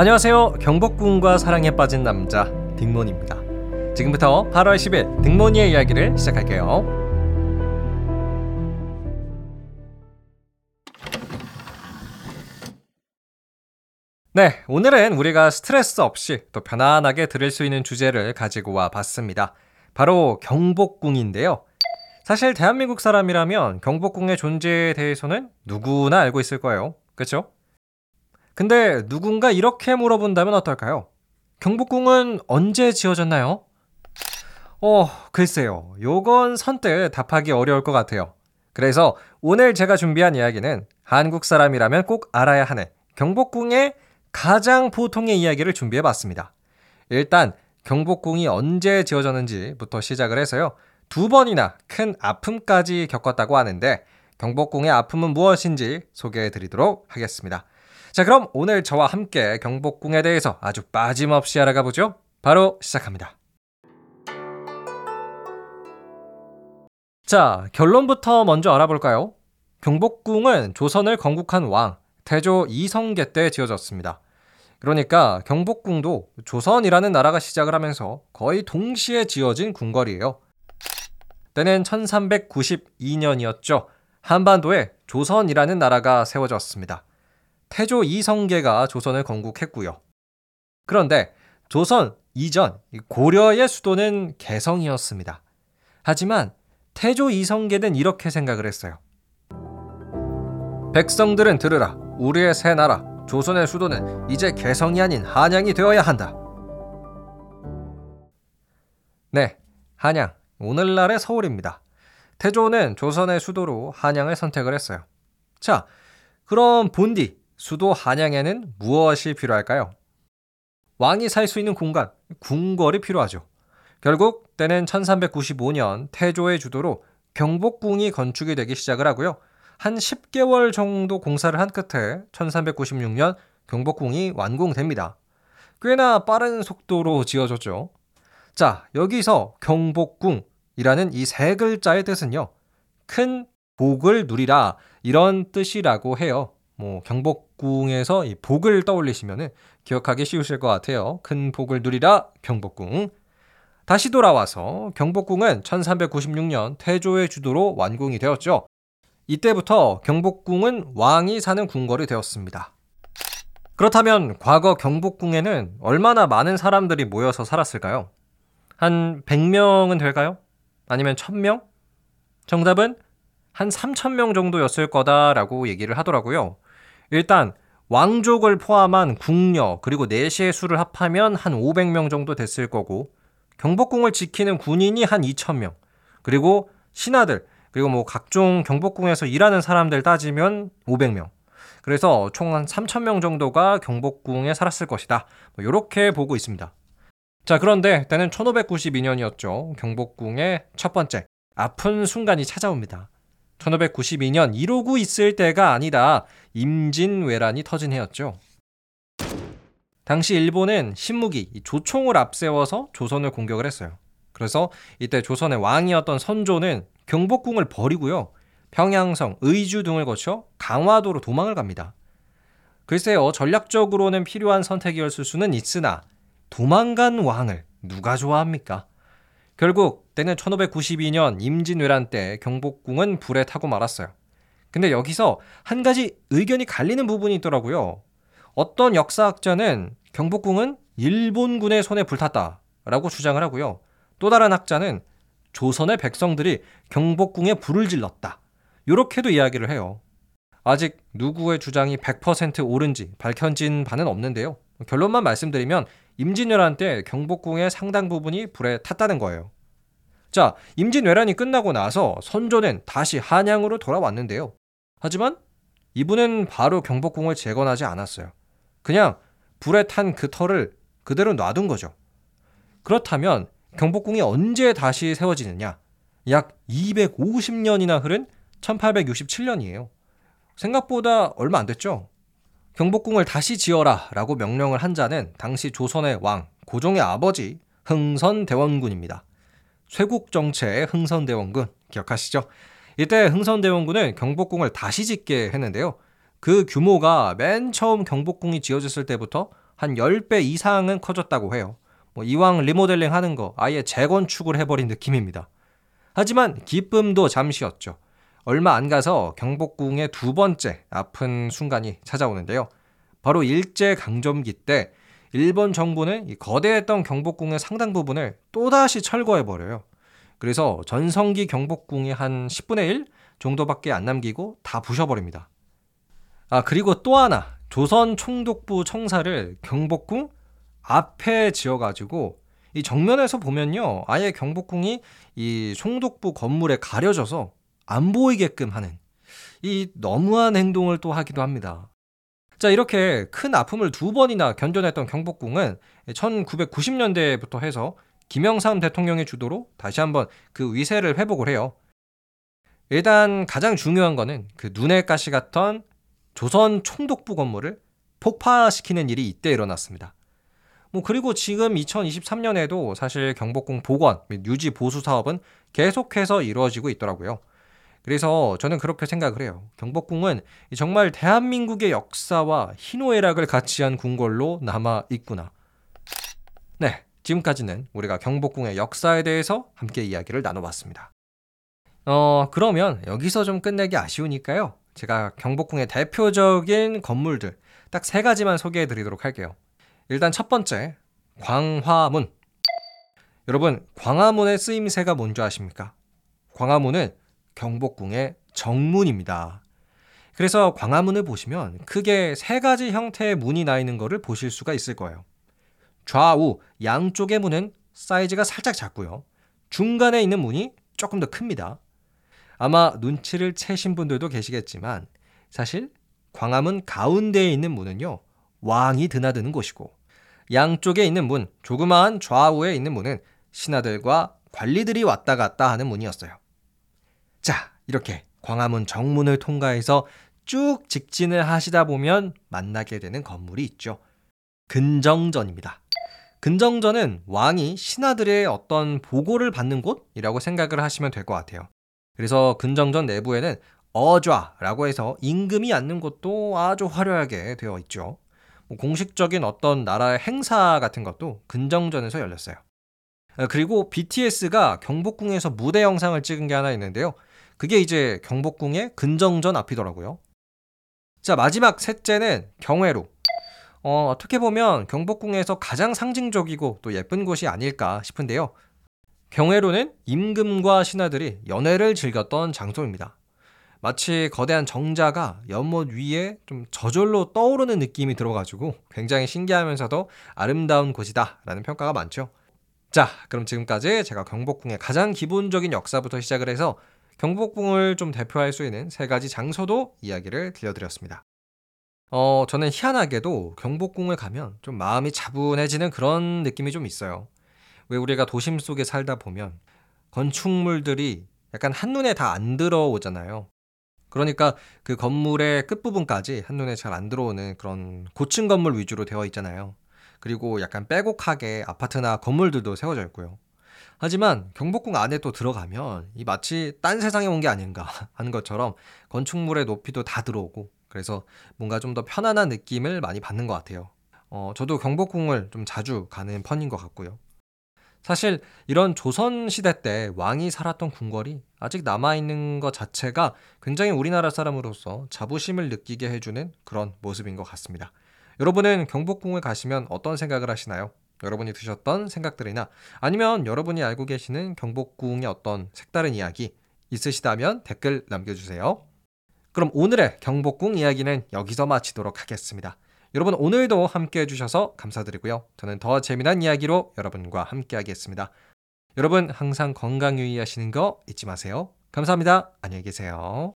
안녕하세요. 경복궁과 사랑에 빠진 남자 딩몬입니다. 지금부터 8월 10일 딩몬이의 이야기를 시작할게요. 네, 오늘은 우리가 스트레스 없이 또 편안하게 들을 수 있는 주제를 가지고 와 봤습니다. 바로 경복궁인데요. 사실 대한민국 사람이라면 경복궁의 존재에 대해서는 누구나 알고 있을 거예요. 그렇죠? 근데 누군가 이렇게 물어본다면 어떨까요? 경복궁은 언제 지어졌나요? 어, 글쎄요. 요건 선뜻 답하기 어려울 것 같아요. 그래서 오늘 제가 준비한 이야기는 한국 사람이라면 꼭 알아야 하는 경복궁의 가장 보통의 이야기를 준비해 봤습니다. 일단 경복궁이 언제 지어졌는지부터 시작을 해서요. 두 번이나 큰 아픔까지 겪었다고 하는데 경복궁의 아픔은 무엇인지 소개해 드리도록 하겠습니다. 자, 그럼 오늘 저와 함께 경복궁에 대해서 아주 빠짐없이 알아가 보죠. 바로 시작합니다. 자, 결론부터 먼저 알아볼까요? 경복궁은 조선을 건국한 왕 태조 이성계 때 지어졌습니다. 그러니까 경복궁도 조선이라는 나라가 시작을 하면서 거의 동시에 지어진 궁궐이에요. 때는 1392년이었죠. 한반도에 조선이라는 나라가 세워졌습니다. 태조 이성계가 조선을 건국했고요. 그런데 조선 이전 고려의 수도는 개성이었습니다. 하지만 태조 이성계는 이렇게 생각을 했어요. 백성들은 들으라. 우리의 새 나라 조선의 수도는 이제 개성이 아닌 한양이 되어야 한다. 네, 한양. 오늘날의 서울입니다. 태조는 조선의 수도로 한양을 선택을 했어요. 자, 그럼 본디 수도 한양에는 무엇이 필요할까요? 왕이 살 수 있는 공간, 궁궐이 필요하죠. 결국 때는 1395년 태조의 주도로 경복궁이 건축이 되기 시작을 하고요. 한 10개월 정도 공사를 한 끝에 1396년 경복궁이 완공됩니다. 꽤나 빠른 속도로 지어졌죠. 자, 여기서 경복궁이라는 이 세 글자의 뜻은요. 큰 복을 누리라 이런 뜻이라고 해요. 뭐 경복궁에서 이 복을 떠올리시면은 기억하기 쉬우실 것 같아요. 큰 복을 누리라 경복궁. 다시 돌아와서 경복궁은 1396년 태조의 주도로 완공이 되었죠. 이때부터 경복궁은 왕이 사는 궁궐이 되었습니다. 그렇다면 과거 경복궁에는 얼마나 많은 사람들이 모여서 살았을까요? 한 100명은 될까요? 아니면 1000명? 정답은 한 3000명 정도였을 거다라고 얘기를 하더라고요. 일단 왕족을 포함한 궁녀 그리고 내시의 수를 합하면 한 500명 정도 됐을 거고 경복궁을 지키는 군인이 한 2,000명. 그리고 신하들 그리고 뭐 각종 경복궁에서 일하는 사람들 따지면 500명. 그래서 총 한 3,000명 정도가 경복궁에 살았을 것이다. 뭐 이렇게 보고 있습니다. 자 그런데 때는 1592년이었죠. 경복궁의 첫 번째. 아픈 순간이 찾아옵니다. 1592년 이러고 있을 때가 아니다. 임진왜란이 터진 해였죠. 당시 일본은 신무기 조총을 앞세워서 조선을 공격을 했어요. 그래서 이때 조선의 왕이었던 선조는 경복궁을 버리고요. 평양성, 의주 등을 거쳐 강화도로 도망을 갑니다. 글쎄요, 전략적으로는 필요한 선택이었을 수는 있으나 도망간 왕을 누가 좋아합니까? 결국 때는 1592년 임진왜란 때 경복궁은 불에 타고 말았어요. 근데 여기서 한 가지 의견이 갈리는 부분이 있더라고요. 어떤 역사학자는 경복궁은 일본군의 손에 불탔다라고 주장을 하고요. 또 다른 학자는 조선의 백성들이 경복궁에 불을 질렀다. 이렇게도 이야기를 해요. 아직 누구의 주장이 100% 옳은지 밝혀진 바는 없는데요. 결론만 말씀드리면 임진왜란 때 경복궁의 상당 부분이 불에 탔다는 거예요. 자, 임진왜란이 끝나고 나서 선조는 다시 한양으로 돌아왔는데요. 하지만 이분은 바로 경복궁을 재건하지 않았어요. 그냥 불에 탄 그 털을 그대로 놔둔 거죠. 그렇다면 경복궁이 언제 다시 세워지느냐? 약 250년이나 흐른 1867년이에요. 생각보다 얼마 안 됐죠? 경복궁을 다시 지어라 라고 명령을 한 자는 당시 조선의 왕, 고종의 아버지 흥선대원군입니다. 쇄국 정체의 흥선대원군 기억하시죠? 이때 흥선대원군은 경복궁을 다시 짓게 했는데요. 그 규모가 맨 처음 경복궁이 지어졌을 때부터 한 10배 이상은 커졌다고 해요. 뭐 이왕 리모델링 하는 거 아예 재건축을 해버린 느낌입니다. 하지만 기쁨도 잠시였죠. 얼마 안 가서 경복궁의 두 번째 아픈 순간이 찾아오는데요. 바로 일제 강점기 때 일본 정부는 이 거대했던 경복궁의 상당 부분을 또다시 철거해 버려요. 그래서 전성기 경복궁이 한 10분의 1 정도밖에 안 남기고 다 부셔버립니다. 아 그리고 또 하나 조선 총독부 청사를 경복궁 앞에 지어가지고 이 정면에서 보면요 아예 경복궁이 이 총독부 건물에 가려져서 안 보이게끔 하는 이 너무한 행동을 또 하기도 합니다. 자, 이렇게 큰 아픔을 두 번이나 견뎌냈던 경복궁은 1990년대부터 해서 김영삼 대통령의 주도로 다시 한번 그 위세를 회복을 해요. 일단 가장 중요한 거는 그 눈에 가시 같던 조선 총독부 건물을 폭파시키는 일이 이때 일어났습니다. 뭐 그리고 지금 2023년에도 사실 경복궁 복원 및 유지 보수 사업은 계속해서 이루어지고 있더라고요. 그래서 저는 그렇게 생각을 해요. 경복궁은 정말 대한민국의 역사와 희노애락을 같이 한 궁궐로 남아 있구나. 네, 지금까지는 우리가 경복궁의 역사에 대해서 함께 이야기를 나눠봤습니다. 어, 그러면 여기서 좀 끝내기 아쉬우니까요. 제가 경복궁의 대표적인 건물들 딱 세 가지만 소개해 드리도록 할게요. 일단 첫 번째, 광화문. 여러분, 광화문의 쓰임새가 뭔지 아십니까? 광화문은 경복궁의 정문입니다. 그래서 광화문을 보시면 크게 세 가지 형태의 문이 나 있는 것을 보실 수가 있을 거예요. 좌우 양쪽의 문은 사이즈가 살짝 작고요. 중간에 있는 문이 조금 더 큽니다. 아마 눈치를 채신 분들도 계시겠지만 사실 광화문 가운데에 있는 문은요. 왕이 드나드는 곳이고 양쪽에 있는 문, 조그마한 좌우에 있는 문은 신하들과 관리들이 왔다 갔다 하는 문이었어요. 자, 이렇게 광화문 정문을 통과해서 쭉 직진을 하시다 보면 만나게 되는 건물이 있죠. 근정전입니다. 근정전은 왕이 신하들의 어떤 보고를 받는 곳이라고 생각을 하시면 될 것 같아요. 그래서 근정전 내부에는 어좌라고 해서 임금이 앉는 곳도 아주 화려하게 되어 있죠. 뭐 공식적인 어떤 나라의 행사 같은 것도 근정전에서 열렸어요. 그리고 BTS가 경복궁에서 무대 영상을 찍은 게 하나 있는데요. 그게 이제 경복궁의 근정전 앞이더라고요. 자, 마지막 셋째는 경회로. 어, 어떻게 보면 경복궁에서 가장 상징적이고 또 예쁜 곳이 아닐까 싶은데요. 경회로는 임금과 신하들이 연회를 즐겼던 장소입니다. 마치 거대한 정자가 연못 위에 좀 저절로 떠오르는 느낌이 들어가지고 굉장히 신기하면서도 아름다운 곳이다라는 평가가 많죠. 자, 그럼 지금까지 제가 경복궁의 가장 기본적인 역사부터 시작을 해서 경복궁을 좀 대표할 수 있는 세 가지 장소도 이야기를 들려드렸습니다. 어, 저는 희한하게도 경복궁을 가면 좀 마음이 차분해지는 그런 느낌이 좀 있어요. 왜 우리가 도심 속에 살다 보면 건축물들이 약간 한눈에 다 안 들어오잖아요. 그러니까 그 건물의 끝부분까지 한눈에 잘 안 들어오는 그런 고층 건물 위주로 되어 있잖아요. 그리고 약간 빼곡하게 아파트나 건물들도 세워져 있고요. 하지만 경복궁 안에 또 들어가면 이 마치 딴 세상에 온 게 아닌가 하는 것처럼 건축물의 높이도 다 들어오고 그래서 뭔가 좀 더 편안한 느낌을 많이 받는 것 같아요. 어, 저도 경복궁을 좀 자주 가는 편인 것 같고요. 사실 이런 조선 시대 때 왕이 살았던 궁궐이 아직 남아있는 것 자체가 굉장히 우리나라 사람으로서 자부심을 느끼게 해주는 그런 모습인 것 같습니다. 여러분은 경복궁을 가시면 어떤 생각을 하시나요? 여러분이 드셨던 생각들이나 아니면 여러분이 알고 계시는 경복궁의 어떤 색다른 이야기 있으시다면 댓글 남겨주세요. 그럼 오늘의 경복궁 이야기는 여기서 마치도록 하겠습니다. 여러분 오늘도 함께 해주셔서 감사드리고요. 저는 더 재미난 이야기로 여러분과 함께 하겠습니다. 여러분 항상 건강 유의하시는 거 잊지 마세요. 감사합니다. 안녕히 계세요.